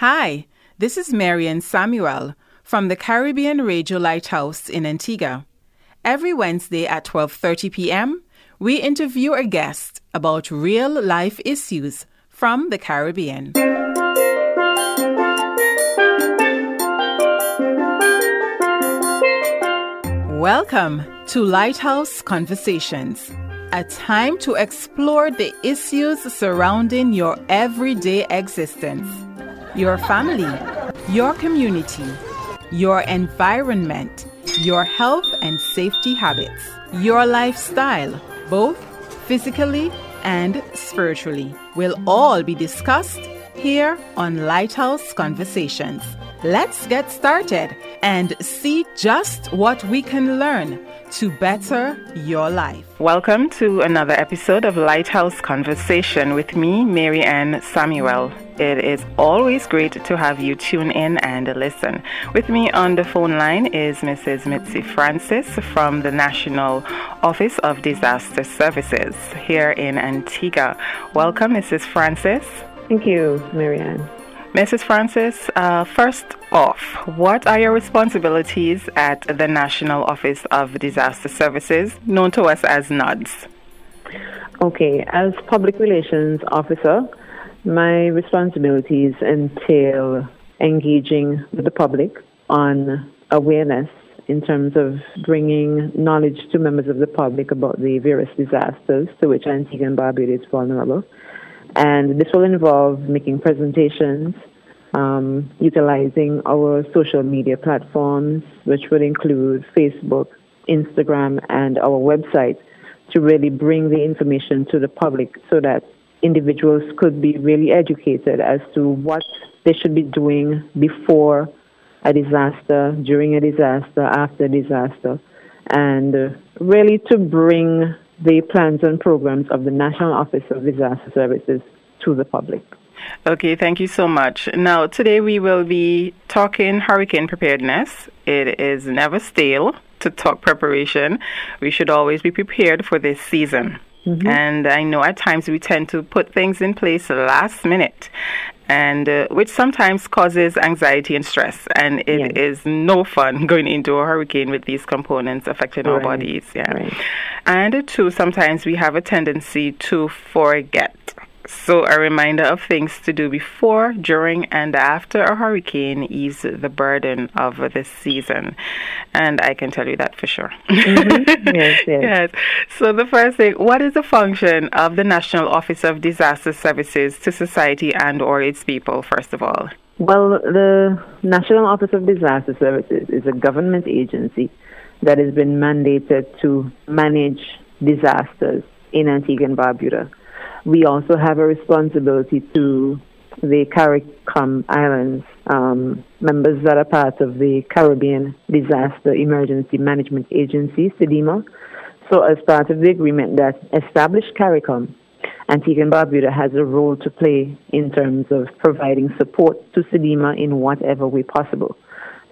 Hi, this is Marian Samuel from the Caribbean Radio Lighthouse in Antigua. Every Wednesday at 12:30 p.m., we interview a guest about real-life issues from the Caribbean. Welcome to Lighthouse Conversations, a time to explore the issues surrounding your everyday existence your family, your community, your environment, your health and safety habits, your lifestyle, both physically and spiritually, will all be discussed here on Lighthouse Conversations. Let's get started and see just what we can learn to better your life. Welcome to another episode of Lighthouse Conversation with me, Mary Ann Samuel. It is always great to have you tune in and listen. With me on the phone line is Mrs. Midcie Francis from the National Office of Disaster Services here in Antigua. Welcome, Mrs. Francis. Thank you, Marianne. Mrs. Francis, uh, first off, what are your responsibilities at the National Office of Disaster Services, known to us as NODS? Okay, as Public Relations Officer, my responsibilities entail engaging with the public on awareness in terms of bringing knowledge to members of the public about the various disasters to which Antigua and Barbuda is vulnerable. And this will involve making presentations, um, utilizing our social media platforms, which would include Facebook, Instagram, and our website to really bring the information to the public so that individuals could be really educated as to what they should be doing before a disaster, during a disaster, after a disaster, and uh, really to bring the plans and programs of the National Office of Disaster Services to the public. Okay, thank you so much. Now, today we will be talking hurricane preparedness. It is never stale to talk preparation. We should always be prepared for this season. Mm-hmm. And I know at times we tend to put things in place last minute, and uh, which sometimes causes anxiety and stress. And it yes. is no fun going into a hurricane with these components affecting right. our bodies. Yeah. Right. And two, sometimes we have a tendency to forget. So, a reminder of things to do before, during, and after a hurricane is the burden of this season. And I can tell you that for sure. Mm-hmm. Yes, yes. yes. So, the first thing what is the function of the National Office of Disaster Services to society and or its people, first of all? Well, the National Office of Disaster Services is a government agency that has been mandated to manage disasters in Antigua and Barbuda we also have a responsibility to the CARICOM Islands, um, members that are part of the Caribbean Disaster Emergency Management Agency, CDEMA. So, as part of the agreement that established CARICOM, Antigua and Barbuda has a role to play in terms of providing support to CDEMA in whatever way possible.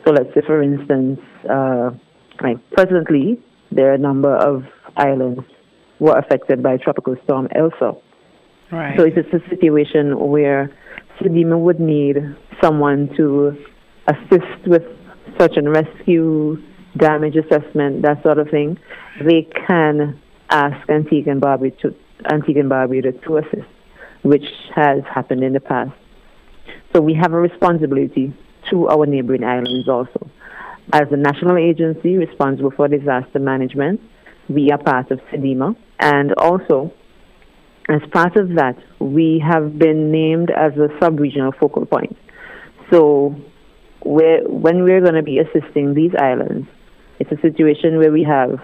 So, let's say, for instance, uh, presently, there are a number of islands were affected by Tropical Storm Elsa. Right. So if it's a situation where CDEMA would need someone to assist with search and rescue, damage assessment, that sort of thing. They can ask Antigua and Barbuda to, Antigua and Barbuda to assist, which has happened in the past. So we have a responsibility to our neighboring islands also. As a national agency responsible for disaster management, we are part of CDEMA, and also as part of that, we have been named as a sub-regional focal point. So we're, when we're going to be assisting these islands, it's a situation where we have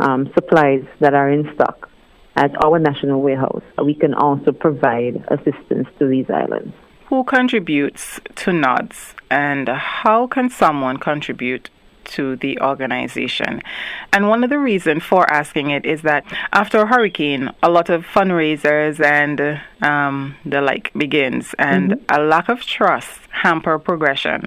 um, supplies that are in stock at our national warehouse. We can also provide assistance to these islands. Who contributes to NODS and how can someone contribute to the organization. And one of the reasons for asking it is that after a hurricane, a lot of fundraisers and um, the like begins, and mm-hmm. a lack of trust hamper progression.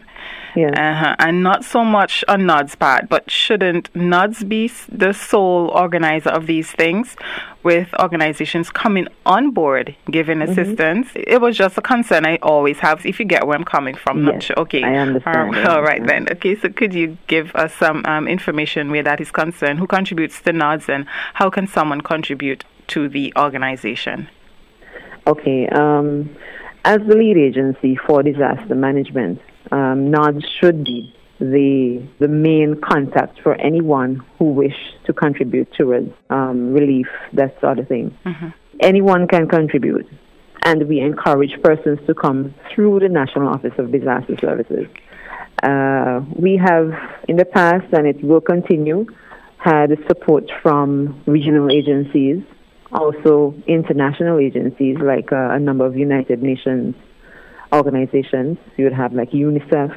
Yeah. Uh-huh. And not so much on NOD's part, but shouldn't NODS be the sole organizer of these things with organizations coming on board giving mm-hmm. assistance? It was just a concern I always have, if you get where I'm coming from. Yes, not sure. Okay. I understand. Uh, all right then. Okay, so could you give us some um, information where that is concerned? Who contributes to NODS and how can someone contribute to the organization? Okay. Um, as the lead agency for disaster management, um, NODS should be the the main contact for anyone who wish to contribute towards um, relief, that sort of thing. Mm-hmm. Anyone can contribute, and we encourage persons to come through the National Office of Disaster Services. Uh, we have in the past, and it will continue, had support from regional agencies also international agencies like uh, a number of United Nations organizations. You would have like UNICEF,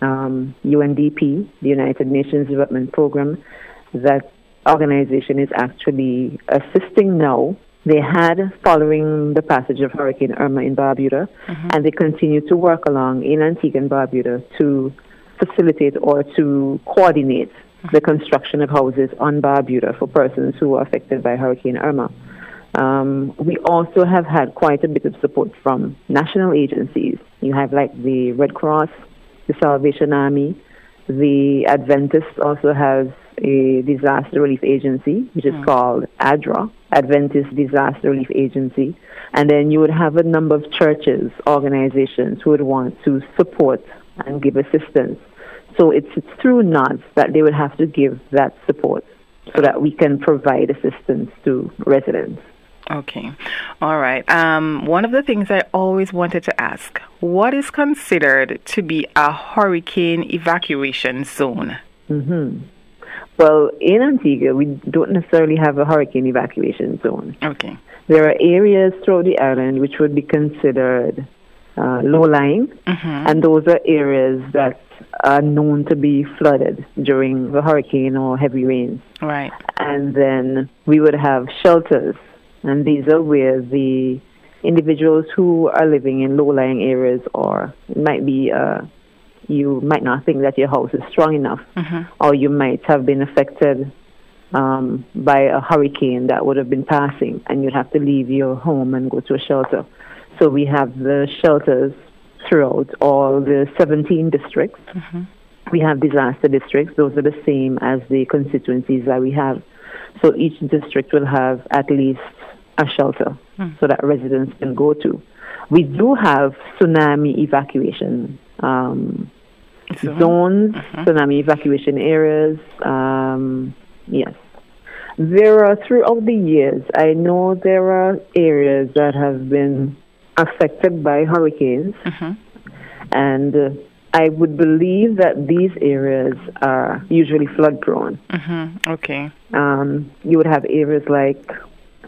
um, UNDP, the United Nations Development Program. That organization is actually assisting now. They had following the passage of Hurricane Irma in Barbuda, mm-hmm. and they continue to work along in Antigua and Barbuda to facilitate or to coordinate the construction of houses on Barbuda for persons who were affected by Hurricane Irma. Um, we also have had quite a bit of support from national agencies. You have like the Red Cross, the Salvation Army, the Adventist also has a disaster relief agency, which is mm. called ADRA, Adventist Disaster Relief Agency. And then you would have a number of churches, organizations who would want to support and give assistance so it's, it's through NODS that they would have to give that support so that we can provide assistance to residents. Okay. All right. Um, one of the things I always wanted to ask what is considered to be a hurricane evacuation zone? Mm-hmm. Well, in Antigua, we don't necessarily have a hurricane evacuation zone. Okay. There are areas throughout the island which would be considered uh, low lying, mm-hmm. and those are areas that are known to be flooded during the hurricane or heavy rains. Right. And then we would have shelters, and these are where the individuals who are living in low-lying areas or it might be uh, you might not think that your house is strong enough, mm-hmm. or you might have been affected um, by a hurricane that would have been passing, and you'd have to leave your home and go to a shelter. So we have the shelters throughout all the 17 districts. Mm-hmm. We have disaster districts. Those are the same as the constituencies that we have. So each district will have at least a shelter mm. so that residents can go to. We do have tsunami evacuation um, zones, uh-huh. tsunami evacuation areas. Um, yes. There are, throughout the years, I know there are areas that have been affected by hurricanes. Mm-hmm. And uh, I would believe that these areas are usually flood prone. Mm-hmm. Okay. Um, you would have areas like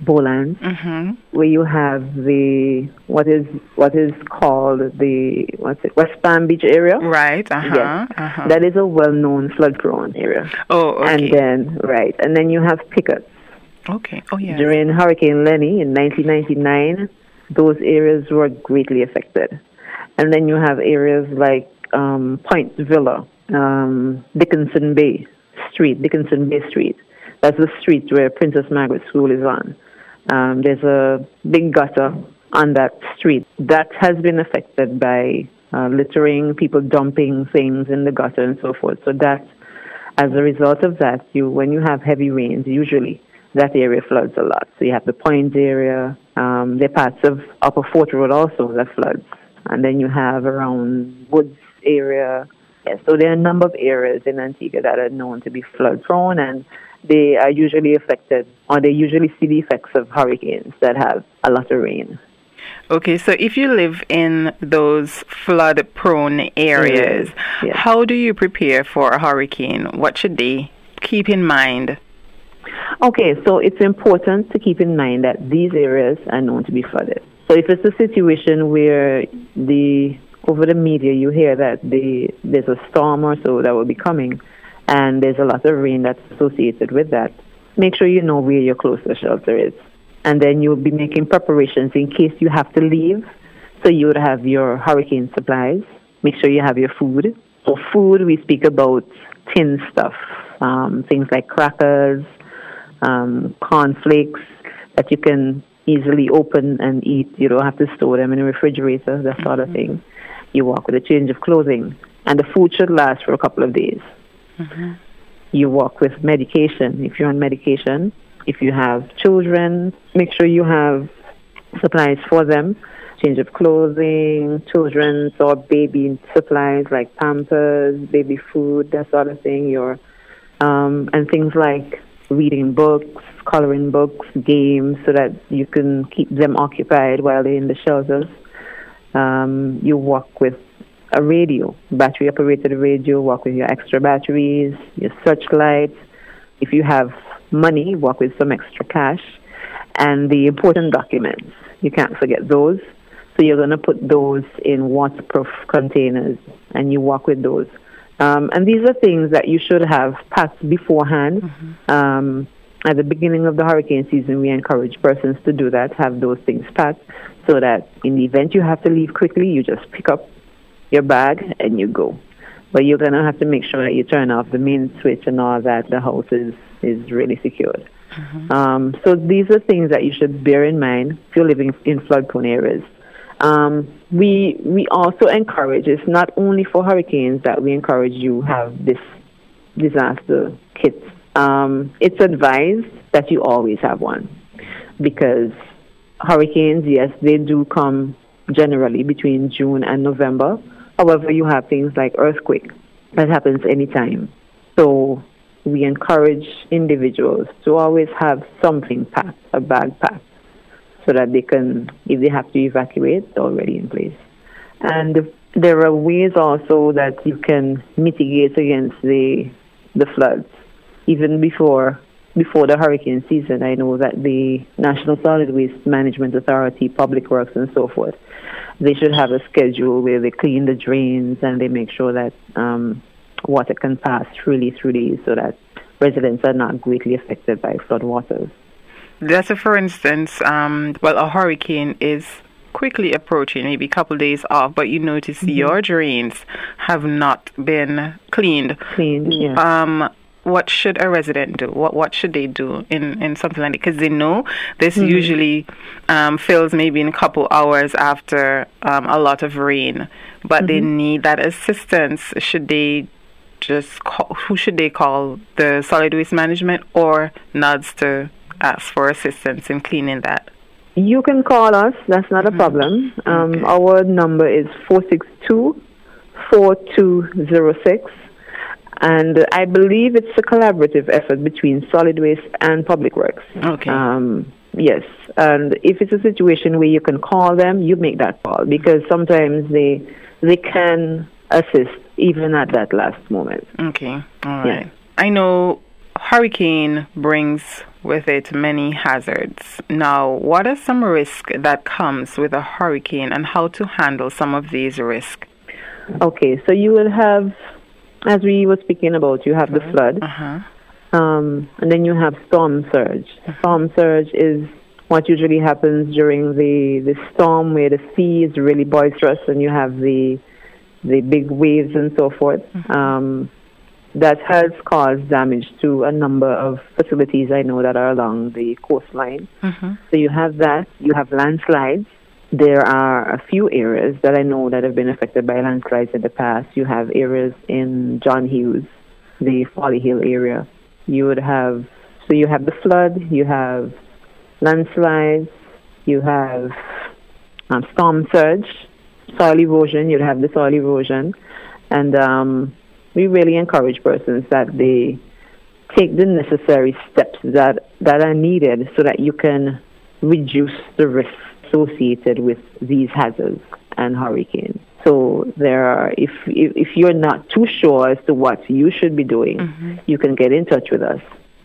Bowlands, mm-hmm. where you have the what is what is called the what's it West Palm Beach area. Right. Uh-huh. Yes. Uh-huh. That is a well-known flood-prone area. Oh, okay. And then right, and then you have Piggotts. Okay. Oh, yeah. During Hurricane Lenny in 1999, those areas were greatly affected. And then you have areas like um, Point Villa, um, Dickinson Bay Street, Dickinson Bay Street. That's the street where Princess Margaret School is on. Um, there's a big gutter on that street that has been affected by uh, littering, people dumping things in the gutter and so forth. So that, as a result of that, you when you have heavy rains, usually that area floods a lot. So you have the Point area, um, there are parts of Upper Fort Road also that floods. And then you have around Woods area. Yeah, so there are a number of areas in Antigua that are known to be flood prone and they are usually affected or they usually see the effects of hurricanes that have a lot of rain. Okay, so if you live in those flood prone areas, yes. how do you prepare for a hurricane? What should they keep in mind? Okay, so it's important to keep in mind that these areas are known to be flooded. So if it's a situation where the over the media you hear that the there's a storm or so that will be coming, and there's a lot of rain that's associated with that, make sure you know where your closest shelter is, and then you'll be making preparations in case you have to leave. So you would have your hurricane supplies, make sure you have your food. For food, we speak about tin stuff, um, things like crackers, um, cornflakes that you can easily open and eat. You don't have to store them in a refrigerator, that sort of mm-hmm. thing. You walk with a change of clothing, and the food should last for a couple of days. Mm-hmm. You walk with medication. If you're on medication, if you have children, make sure you have supplies for them change of clothing, children's or baby supplies like pampers, baby food, that sort of thing. Your um, and things like reading books, coloring books, games, so that you can keep them occupied while they're in the shelters. Um, you walk with a radio, battery operated radio, walk with your extra batteries, your searchlights. If you have money, walk with some extra cash. And the important documents, you can't forget those. So you're going to put those in waterproof containers and you walk with those. Um, and these are things that you should have packed beforehand. Mm-hmm. Um, at the beginning of the hurricane season, we encourage persons to do that, have those things packed, so that in the event you have to leave quickly, you just pick up your bag and you go. But you're going to have to make sure that you turn off the main switch and all that. The house is, is really secured. Mm-hmm. Um, so these are things that you should bear in mind if you're living in flood-prone areas. Um, we we also encourage. It's not only for hurricanes that we encourage you have this disaster kit. Um, it's advised that you always have one because hurricanes, yes, they do come generally between June and November. However, you have things like earthquake that happens anytime. So we encourage individuals to always have something packed, a bag packed, so that they can, if they have to evacuate, already in place. And there are ways also that you can mitigate against the the floods, even before before the hurricane season. I know that the National Solid Waste Management Authority, Public Works, and so forth, they should have a schedule where they clean the drains and they make sure that um, water can pass freely through these so that residents are not greatly affected by flood waters. That's a, for instance, um, well, a hurricane is quickly approaching, maybe a couple of days off, but you notice mm-hmm. your drains have not been cleaned. Cleaned, yeah. Um, what should a resident do? What what should they do in, in something like that? Because they know this mm-hmm. usually um, fills maybe in a couple hours after um, a lot of rain, but mm-hmm. they need that assistance. Should they just call? Who should they call? The solid waste management or NODS to ask for assistance in cleaning that? You can call us. That's not a mm-hmm. problem. Um, okay. Our number is 462 4206. And I believe it's a collaborative effort between Solid Waste and Public Works. Okay. Um, yes. And if it's a situation where you can call them, you make that call because sometimes they they can assist even at that last moment. Okay. All right. Yeah. I know hurricane brings with it many hazards. Now, what are some risks that comes with a hurricane and how to handle some of these risks? Okay, so you will have, as we were speaking about, you have the flood, uh-huh. um, and then you have storm surge. Uh-huh. Storm surge is what usually happens during the, the storm where the sea is really boisterous and you have the the big waves and so forth. Uh-huh. Um, that has caused damage to a number of facilities I know that are along the coastline. Mm-hmm. So you have that, you have landslides. There are a few areas that I know that have been affected by landslides in the past. You have areas in John Hughes, the Folly Hill area. You would have, so you have the flood, you have landslides, you have um, storm surge, soil erosion, you'd have the soil erosion, and um, we really encourage persons that they take the necessary steps that, that are needed so that you can reduce the risk associated with these hazards and hurricanes. So there are, if, if, if you're not too sure as to what you should be doing, mm-hmm. you can get in touch with us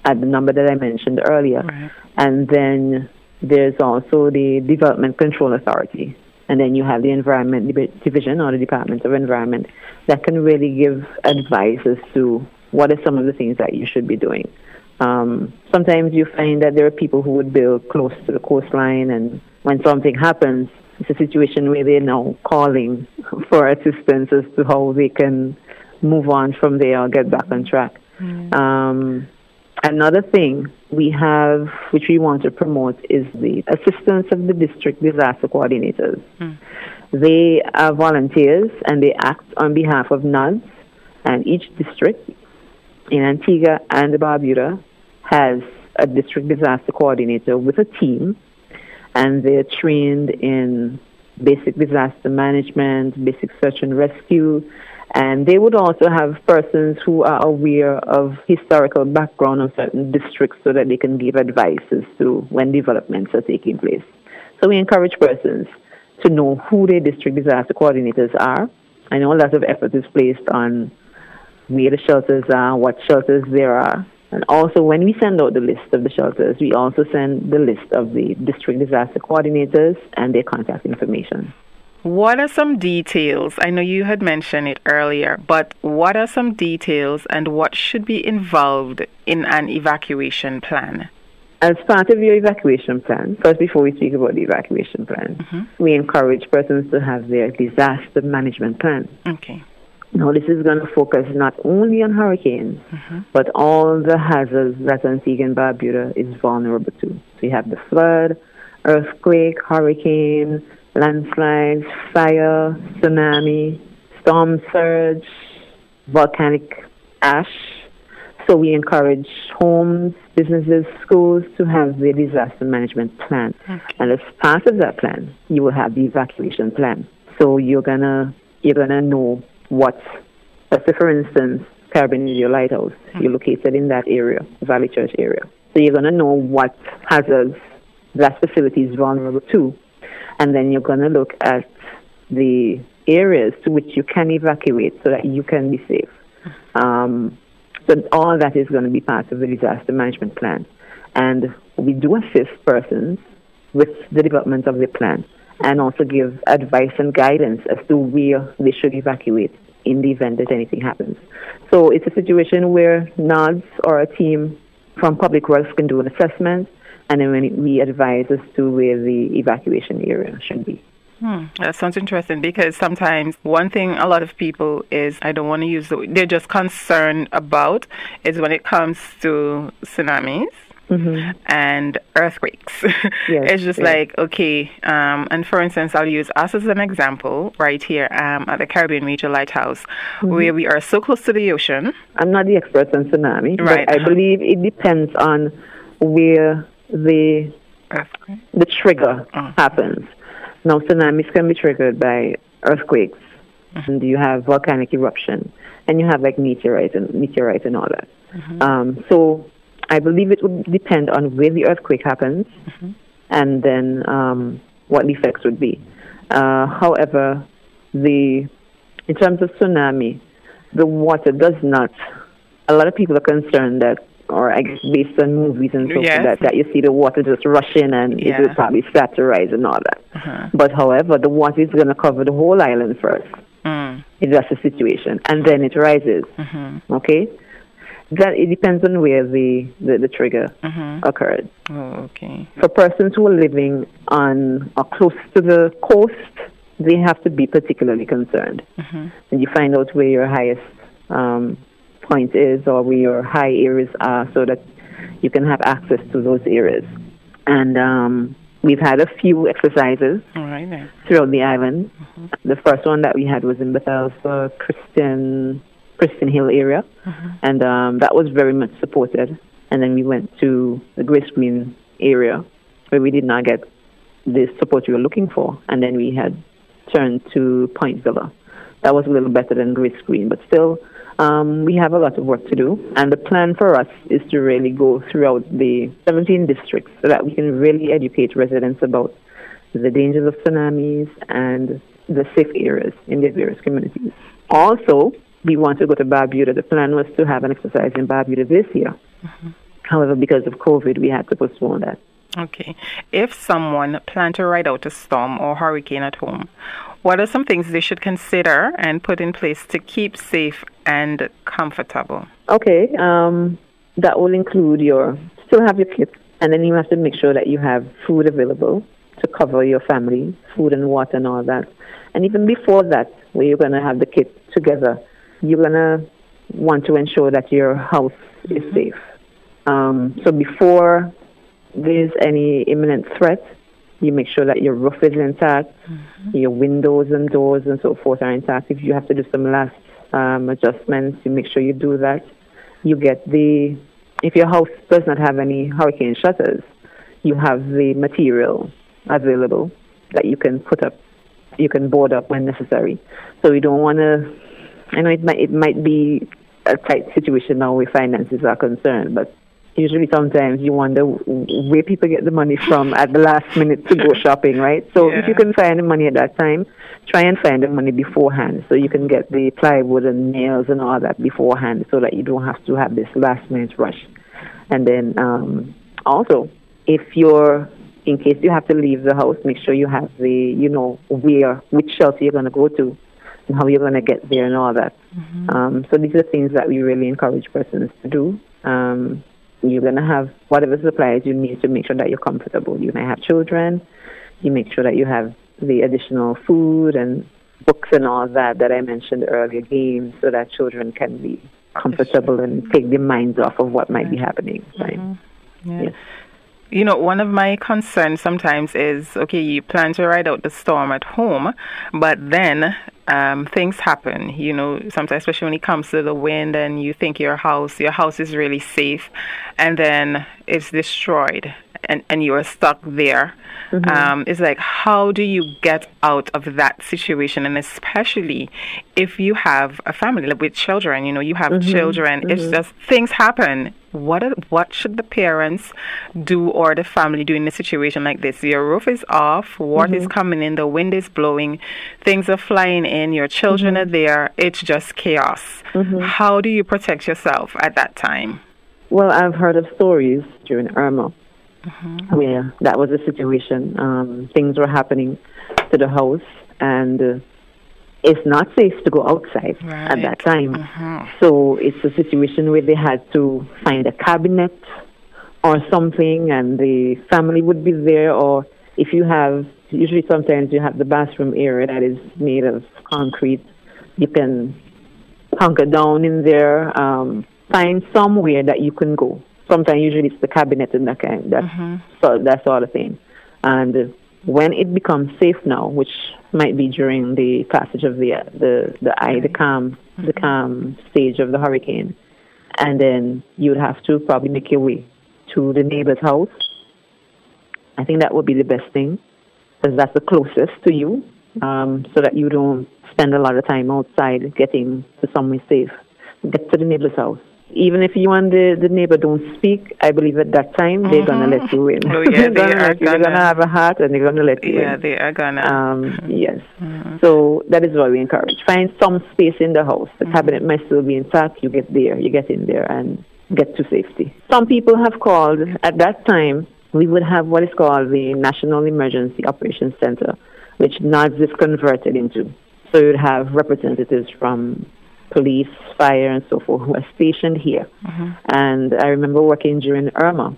at the number that I mentioned earlier. Right. And then there's also the Development Control Authority. And then you have the Environment Division or the Department of Environment that can really give advice as to what are some of the things that you should be doing. Um, sometimes you find that there are people who would build close to the coastline, and when something happens, it's a situation where they're now calling for assistance as to how they can move on from there or get back on track. Mm. Um, another thing we have, which we want to promote, is the assistance of the district disaster coordinators. Mm. They are volunteers and they act on behalf of NODS, and each district in Antigua and Barbuda has a district disaster coordinator with a team, and they're trained in basic disaster management, basic search and rescue, and they would also have persons who are aware of historical background of certain districts so that they can give advice as to when developments are taking place. So we encourage persons to know who their district disaster coordinators are. I know a lot of effort is placed on where the shelters are, what shelters there are. And also, when we send out the list of the shelters, we also send the list of the district disaster coordinators and their contact information. What are some details? I know you had mentioned it earlier, but what are some details and what should be involved in an evacuation plan? As part of your evacuation plan, first before we speak about the evacuation plan, mm-hmm. we encourage persons to have their disaster management plan. Okay. Now, this is going to focus not only on hurricanes, mm-hmm. but all the hazards that Antigua and Barbuda is vulnerable to. So you have the flood, earthquake, hurricane, landslides, fire, tsunami, storm surge, volcanic ash. So we encourage homes, businesses, schools to have their disaster management plan. Okay. And as part of that plan, you will have the evacuation plan. So you're gonna you're gonna know what, let's for instance, Caribbean Radio Lighthouse, mm-hmm. you're located in that area, Valley Church area. So you're going to know what hazards that facility is vulnerable to. And then you're going to look at the areas to which you can evacuate so that you can be safe. Um, all that is going to be part of the disaster management plan. And we do assist persons with the development of the plan and also give advice and guidance as to where they should evacuate in the event that anything happens. So it's a situation where NODS or a team from Public Works can do an assessment, and then we advise as to where the evacuation area should be. Hmm, that sounds interesting because sometimes one thing a lot of people is I don't want to use the they're just concerned about is when it comes to tsunamis Mm-hmm. and earthquakes. Yes, it's just yes. like, okay, um, and for instance, I'll use us as an example right here um, at the Caribbean Regional Lighthouse, mm-hmm. where we are so close to the ocean. I'm not the expert on tsunami, right. but I believe it depends on where the Earthquake? the trigger oh. happens. Now, tsunamis can be triggered by earthquakes, mm-hmm. and you have volcanic eruption, and you have like meteorites and meteorites and all that. Mm-hmm. Um, so I believe it would depend on where the earthquake happens mm-hmm. and then um, what the effects would be. Uh, however, the in terms of tsunami, the water does not. A lot of people are concerned that, or I guess based on movies and so yes. that, that you see the water just rushing and yeah. it will probably rise and all that. Uh-huh. But however, the water is going to cover the whole island first. Mm. If that's the situation, and then it rises. Mm-hmm. Okay, that it depends on where the the, the trigger mm-hmm. occurred. Oh, okay. For persons who are living on or close to the coast, they have to be particularly concerned. Mm-hmm. And you find out where your highest um, point is or where your high areas are, so that you can have access to those areas. And um, we've had a few exercises right, throughout the island. Mm-hmm. The first one that we had was in Bethesda Christian Christian Hill area, mm-hmm. and um, that was very much supported. And then we went to the Grays Green area, where we did not get the support we were looking for, and then we had turned to Point Villa. That was a little better than Grays Green, but still, um, we have a lot of work to do. And the plan for us is to really go throughout the 17 districts so that we can really educate residents about the dangers of tsunamis and the safe areas in their various communities. Also, we want to go to Barbuda. The plan was to have an exercise in Barbuda this year. Mm-hmm. However, because of COVID, we had to postpone that. Okay. If someone planned to ride out a storm or hurricane at home, what are some things they should consider and put in place to keep safe and comfortable? Okay. Um, that will include your still have your kit, and then you have to make sure that you have food available to cover your family, food and water and all that. And even before that, where you're going to have the kids together, you're going to want to ensure that your house is mm-hmm. safe. Um, so before there's any imminent threat, you make sure that your roof is intact, mm-hmm. your windows and doors and so forth are intact. If you have to do some last um, adjustments, you make sure you do that. You get the, if your house does not have any hurricane shutters, you have the material available that you can put up, you can board up when necessary. So you don't want to, I know it might, it might be a tight situation now where finances are concerned, but usually sometimes you wonder where people get the money from at the last minute to go shopping, right? So yeah. if you can find the money at that time, try and find the money beforehand so you can get the plywood and nails and all that beforehand so that you don't have to have this last minute rush. And then um, also, if you're in case you have to leave the house, make sure you have the, you know, where, which shelter you're going to go to and how you're going to get there and all that. Mm-hmm. Um, so these are things that we really encourage persons to do. Um, you're going to have whatever supplies you need to make sure that you're comfortable. You may have children. You make sure that you have the additional food and books and all that that I mentioned earlier, games, so that children can be comfortable and take their minds off of what might be happening. Right? Mm-hmm. Yeah. Yes. You know, one of my concerns sometimes is okay, you plan to ride out the storm at home, but then um, things happen. You know, sometimes, especially when it comes to the wind, and you think your house, your house is really safe, and then it's destroyed, and and you are stuck there. Mm-hmm. Um, it's like, how do you get out of that situation? And especially if you have a family with children, you know, you have mm-hmm. children, mm-hmm. it's just things happen. What, what should the parents do or the family do in a situation like this? Your roof is off, water mm-hmm. coming in, the wind is blowing, things are flying in, your children mm-hmm. are there, it's just chaos. Mm-hmm. How do you protect yourself at that time? Well, I've heard of stories during Irma mm-hmm. where that was the situation. Um, things were happening to the house, and uh, it's not safe to go outside right. at that time. Mm-hmm. So it's a situation where they had to find a cabinet or something, and the family would be there. Or if you have, usually sometimes you have the bathroom area that is made of concrete, you can hunker down in there. Um, find somewhere that you can go sometimes usually it's the cabinet and that kind that mm-hmm. so that sort of thing. And when it becomes safe now, which might be during the passage of the the the eye, the calm mm-hmm. the calm stage of the hurricane, and then you would have to probably make your way to the neighbor's house. I think that would be the best thing, because that's the closest to you, um, so that you don't spend a lot of time outside getting to somewhere safe. Get to the neighbor's house even if you and the, the neighbor don't speak, I believe at that time mm-hmm. they're gonna let you in. Oh, yeah, they are gonna, they're gonna have a heart and they're gonna let you yeah, in. Yeah, they are gonna. Um, yes. Mm-hmm. So that is what we encourage. Find some space in the house. The mm-hmm. cabinet might still be intact. You get there, you get in there, and get to safety. Some people have called at that time. We would have what is called the National Emergency Operations Center, which NODS is converted into. So you would have representatives from police, fire, and so forth who are stationed here. Mm-hmm. And I remember working during Irma,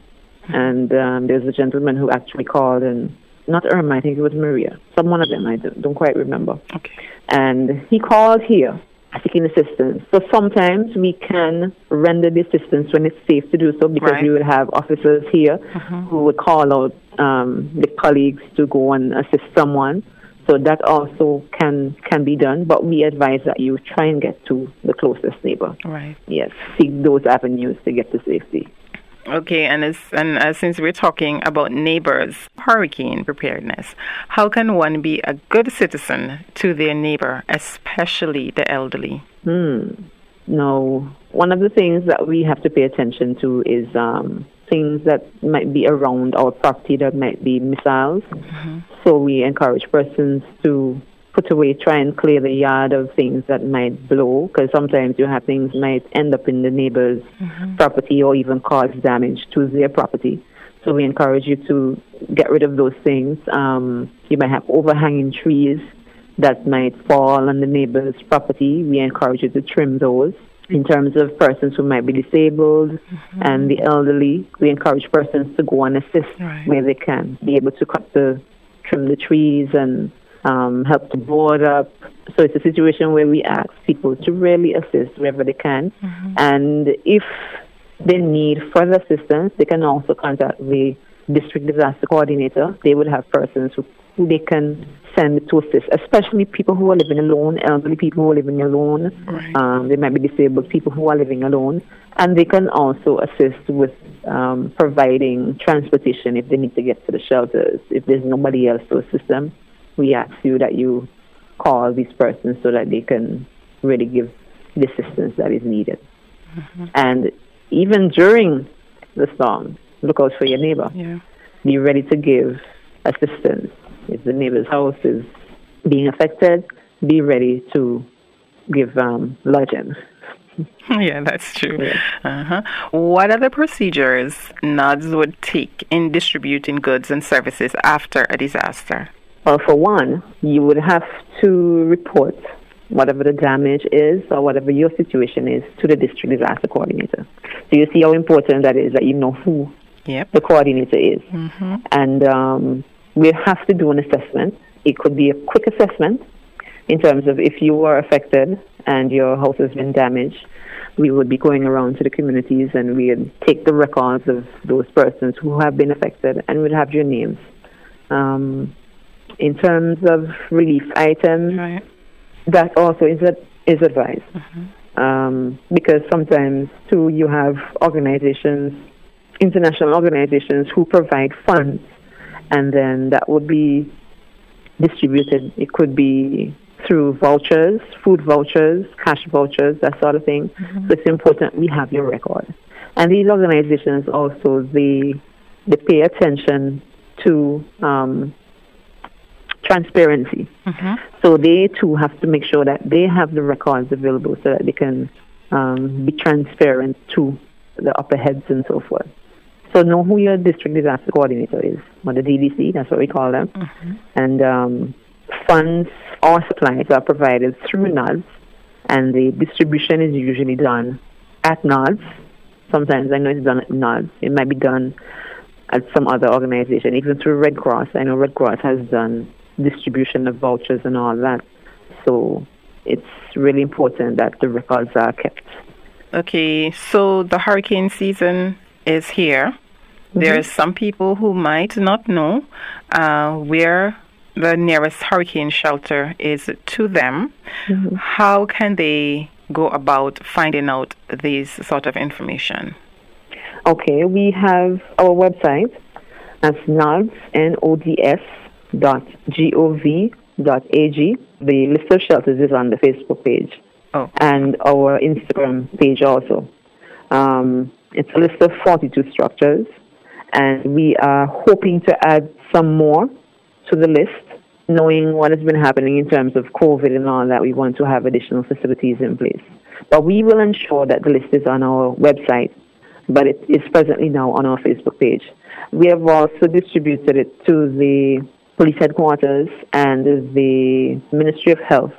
and um, there's a gentleman who actually called, and not Irma, I think it was Maria, some one of them, I don't, don't quite remember. Okay. And he called here seeking assistance. So sometimes we can render the assistance when it's safe to do so because right. we will have officers here mm-hmm. who would call out um, the colleagues to go and assist someone. So that also can can be done, but we advise that you try and get to the closest neighbor. Right. Yes, seek those avenues to get to safety. Okay, and as, and uh, since we're talking about neighbors, hurricane preparedness, how can one be a good citizen to their neighbor, especially the elderly? Hmm. No, one of the things that we have to pay attention to is um, things that might be around our property that might be missiles. Mm-hmm. So we encourage persons to put away, try and clear the yard of things that might blow, because sometimes you have things might end up in the neighbor's mm-hmm. property or even cause damage to their property. So we encourage you to get rid of those things. Um, you might have overhanging trees that might fall on the neighbor's property. We encourage you to trim those in terms of persons who might be disabled mm-hmm. and the elderly. We encourage persons to go and assist right. where they can, be able to cut the trim the trees and um, help to board up. So it's a situation where we ask people to really assist wherever they can. Mm-hmm. And if they need further assistance, they can also contact the district disaster coordinator. They will have persons who, who they can send to assist, especially people who are living alone, elderly people who are living alone. Right. Um, they might be disabled people who are living alone. And they can also assist with um, providing transportation if they need to get to the shelters. If there's nobody else to assist them, we ask you that you call these persons so that they can really give the assistance that is needed. Mm-hmm. And even during the storm, look out for your neighbor. Yeah. Be ready to give assistance. If the neighbor's house is being affected, be ready to give um, lodging. yeah, that's true. Yeah. Uh-huh. What are the procedures NODS would take in distributing goods and services after a disaster? Well, for one, you would have to report whatever the damage is or whatever your situation is to the district disaster coordinator. So you see how important that is that you know who yep. the coordinator is. Mm-hmm. And um, we have to do an assessment. It could be a quick assessment in terms of if you were affected and your house has been damaged. We would be going around to the communities and we'd take the records of those persons who have been affected and we'd have your names. Um, in terms of relief items, right that also is a, is advised. Mm-hmm. Um, because sometimes too you have organizations, international organizations who provide funds, and then that would be distributed. It could be through vouchers, food vouchers, cash vouchers, that sort of thing. Mm-hmm. So it's important we have your record. And these organizations also they they pay attention to um, transparency. Mm-hmm. So they too have to make sure that they have the records available so that they can um, be transparent to the upper heads and so forth. So know who your district disaster coordinator is, or the DDC, that's what we call them. Mm-hmm. And um, funds or supplies are provided through NODS, and the distribution is usually done at NODS. Sometimes I know it's done at NODS. It might be done at some other organization, even through Red Cross. I know Red Cross has done distribution of vouchers and all that. So it's really important that the records are kept. Okay, so the hurricane season is here. Mm-hmm. There are some people who might not know uh, where the nearest hurricane shelter is to them. Mm-hmm. How can they go about finding out this sort of information? Okay, we have our website as NODS, N-O-D-S www.gov.ag. The list of shelters is on the Facebook page oh. and our Instagram page also. Um, it's a list of 42 structures, and we are hoping to add some more to the list. Knowing what has been happening in terms of COVID and all that, we want to have additional facilities in place. But we will ensure that the list is on our website, but it is presently now on our Facebook page. We have also distributed it to the police headquarters and the Ministry of Health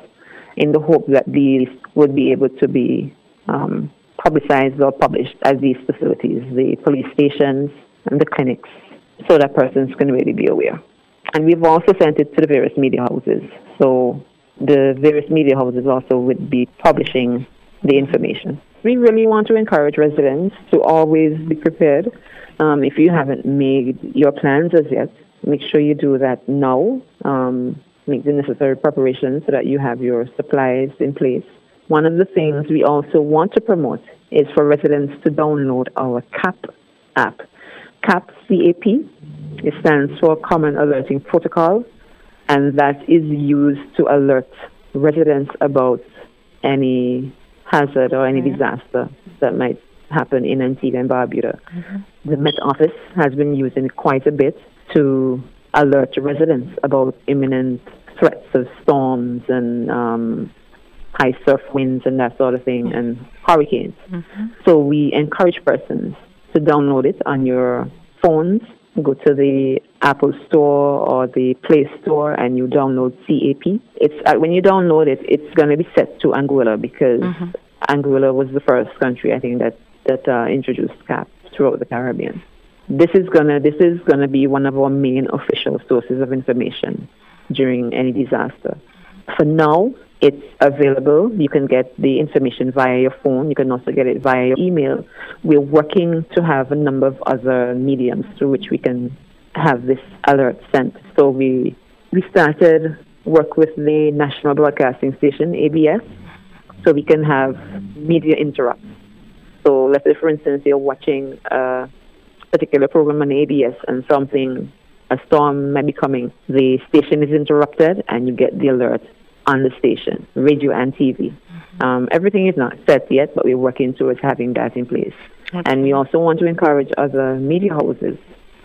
in the hope that these would be able to be um, publicized or published as these facilities, the police stations and the clinics, so that persons can really be aware. And we've also sent it to the various media houses. So the various media houses also would be publishing the information. We really want to encourage residents to always be prepared. Um, if you haven't made your plans as yet, Make sure you do that now. Um, make the necessary preparations so that you have your supplies in place. One of the things we also want to promote is for residents to download our CAP app. CAP, C-A-P, it stands for Common Alerting Protocol, and that is used to alert residents about any hazard or any mm-hmm. disaster that might happen in Antigua and Barbuda. Mm-hmm. The Met Office has been using it quite a bit to alert residents about imminent threats of storms and um, high surf winds and that sort of thing and hurricanes. Mm-hmm. So we encourage persons to download it on your phones. Go to the Apple Store or the Play Store and you download CAP. It's uh, when you download it, it's going to be set to Anguilla because mm-hmm. Anguilla was the first country I think that that uh, introduced CAP throughout the Caribbean. this is gonna this is gonna be one of our main official sources of information during any disaster. For now, it's available. You can get the information via your phone. You can also get it via your email. We're working to have a number of other mediums through which we can have this alert sent. So we we started work with the National Broadcasting Station, ABS, so we can have media interrupts. So let's say, for instance, you're watching a particular program on ABS and something, a storm might be coming. The station is interrupted and you get the alert on the station, radio and TV. Mm-hmm. Um, everything is not set yet, but we're working towards having that in place. Okay. And we also want to encourage other media houses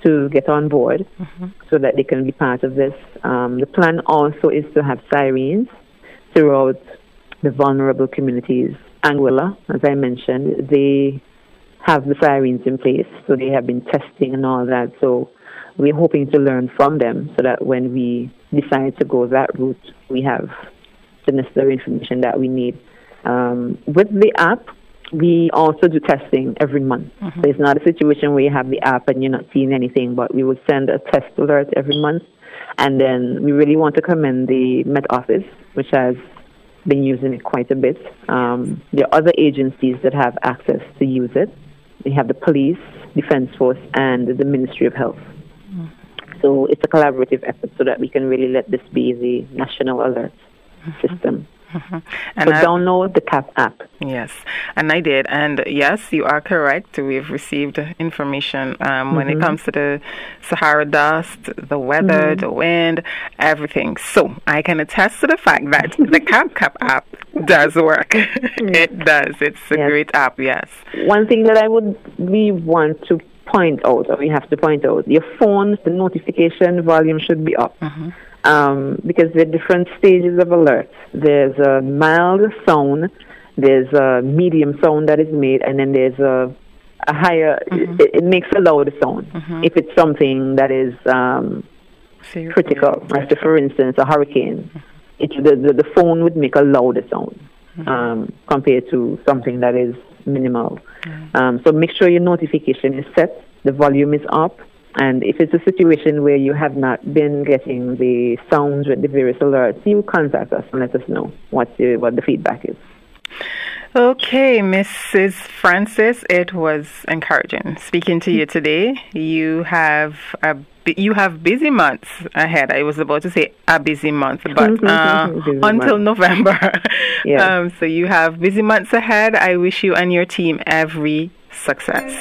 to get on board mm-hmm. so that they can be part of this. Um, the plan also is to have sirens throughout the vulnerable communities. Anguilla, as I mentioned, they have the sirens in place, so they have been testing and all that. So we're hoping to learn from them so that when we decide to go that route, we have the necessary information that we need. Um, with the app, we also do testing every month. Mm-hmm. So it's not a situation where you have the app and you're not seeing anything, but we would send a test alert every month. And then we really want to commend the Met Office, which has been using it quite a bit. Um, there are other agencies that have access to use it. We have the police, defense force, and the Ministry of Health. So it's a collaborative effort so that we can really let this be the national alert mm-hmm. system. Mm-hmm. And so I, download the CAP app. Yes, and I did. And yes, you are correct. We've received information um, mm-hmm. when it mm-hmm. comes to the Sahara dust, the weather, mm-hmm. the wind, everything. So I can attest to the fact that the CAP CAP app does work. it does. It's a yes. great app, yes. One thing that I would we want to point out, or we have to point out, your phone, the notification volume should be up. Mm-hmm um, because there are different stages of alert. There's a mild sound, there's a medium sound that is made, and then there's a, a higher, mm-hmm. it, it, makes a louder sound mm-hmm. if it's something that is um, critical. Like, for instance, a hurricane. Mm-hmm. It, the, the, the, phone would make a louder sound mm-hmm. um, compared to something that is minimal. Mm-hmm. Um, so make sure your notification is set, the volume is up, and if it's a situation where you have not been getting the sounds with the various alerts, you contact us and let us know what the, what the feedback is. Okay, Mrs. Francis, it was encouraging speaking to you today. You have a you have busy months ahead. I was about to say a busy month, but uh, busy until month. November. yeah. Um, so you have busy months ahead. I wish you and your team every success.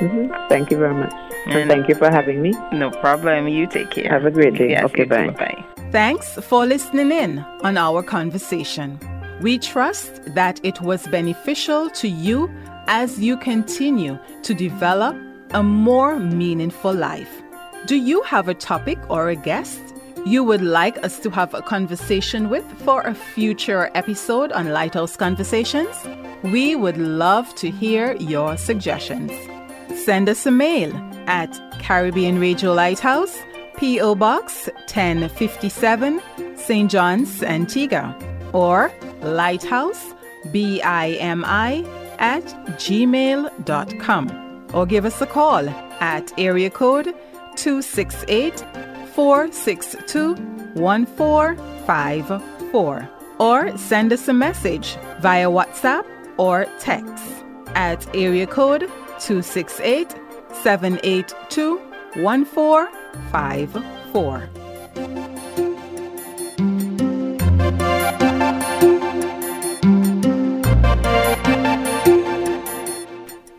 Mm-hmm. Thank you very much. And thank you for having me. No problem. You take care. Have a great day. Yes, okay, bye. bye. Thanks for listening in on our conversation. We trust that it was beneficial to you as you continue to develop a more meaningful life. Do you have a topic or a guest you would like us to have a conversation with for a future episode on Lighthouse Conversations? We would love to hear your suggestions. Send us a mail at Caribbean Radio Lighthouse, P.O. Box 1057, St. John's, Antigua, or lighthouse, B I M I, at gmail.com, or give us a call at area code 268 462 1454, or send us a message via WhatsApp or text at area code 268 782 1454.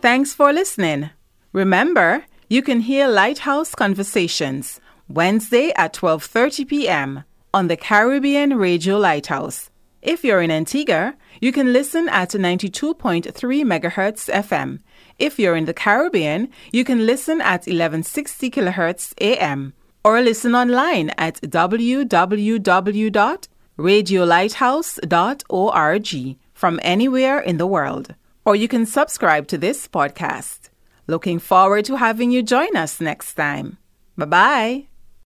Thanks for listening. Remember, you can hear Lighthouse Conversations Wednesday at 12:30 p.m. on the Caribbean Radio Lighthouse. If you're in Antigua, you can listen at 92.3 MHz FM. If you're in the Caribbean, you can listen at 1160 kHz AM or listen online at www.radiolighthouse.org from anywhere in the world. Or you can subscribe to this podcast. Looking forward to having you join us next time. Bye bye.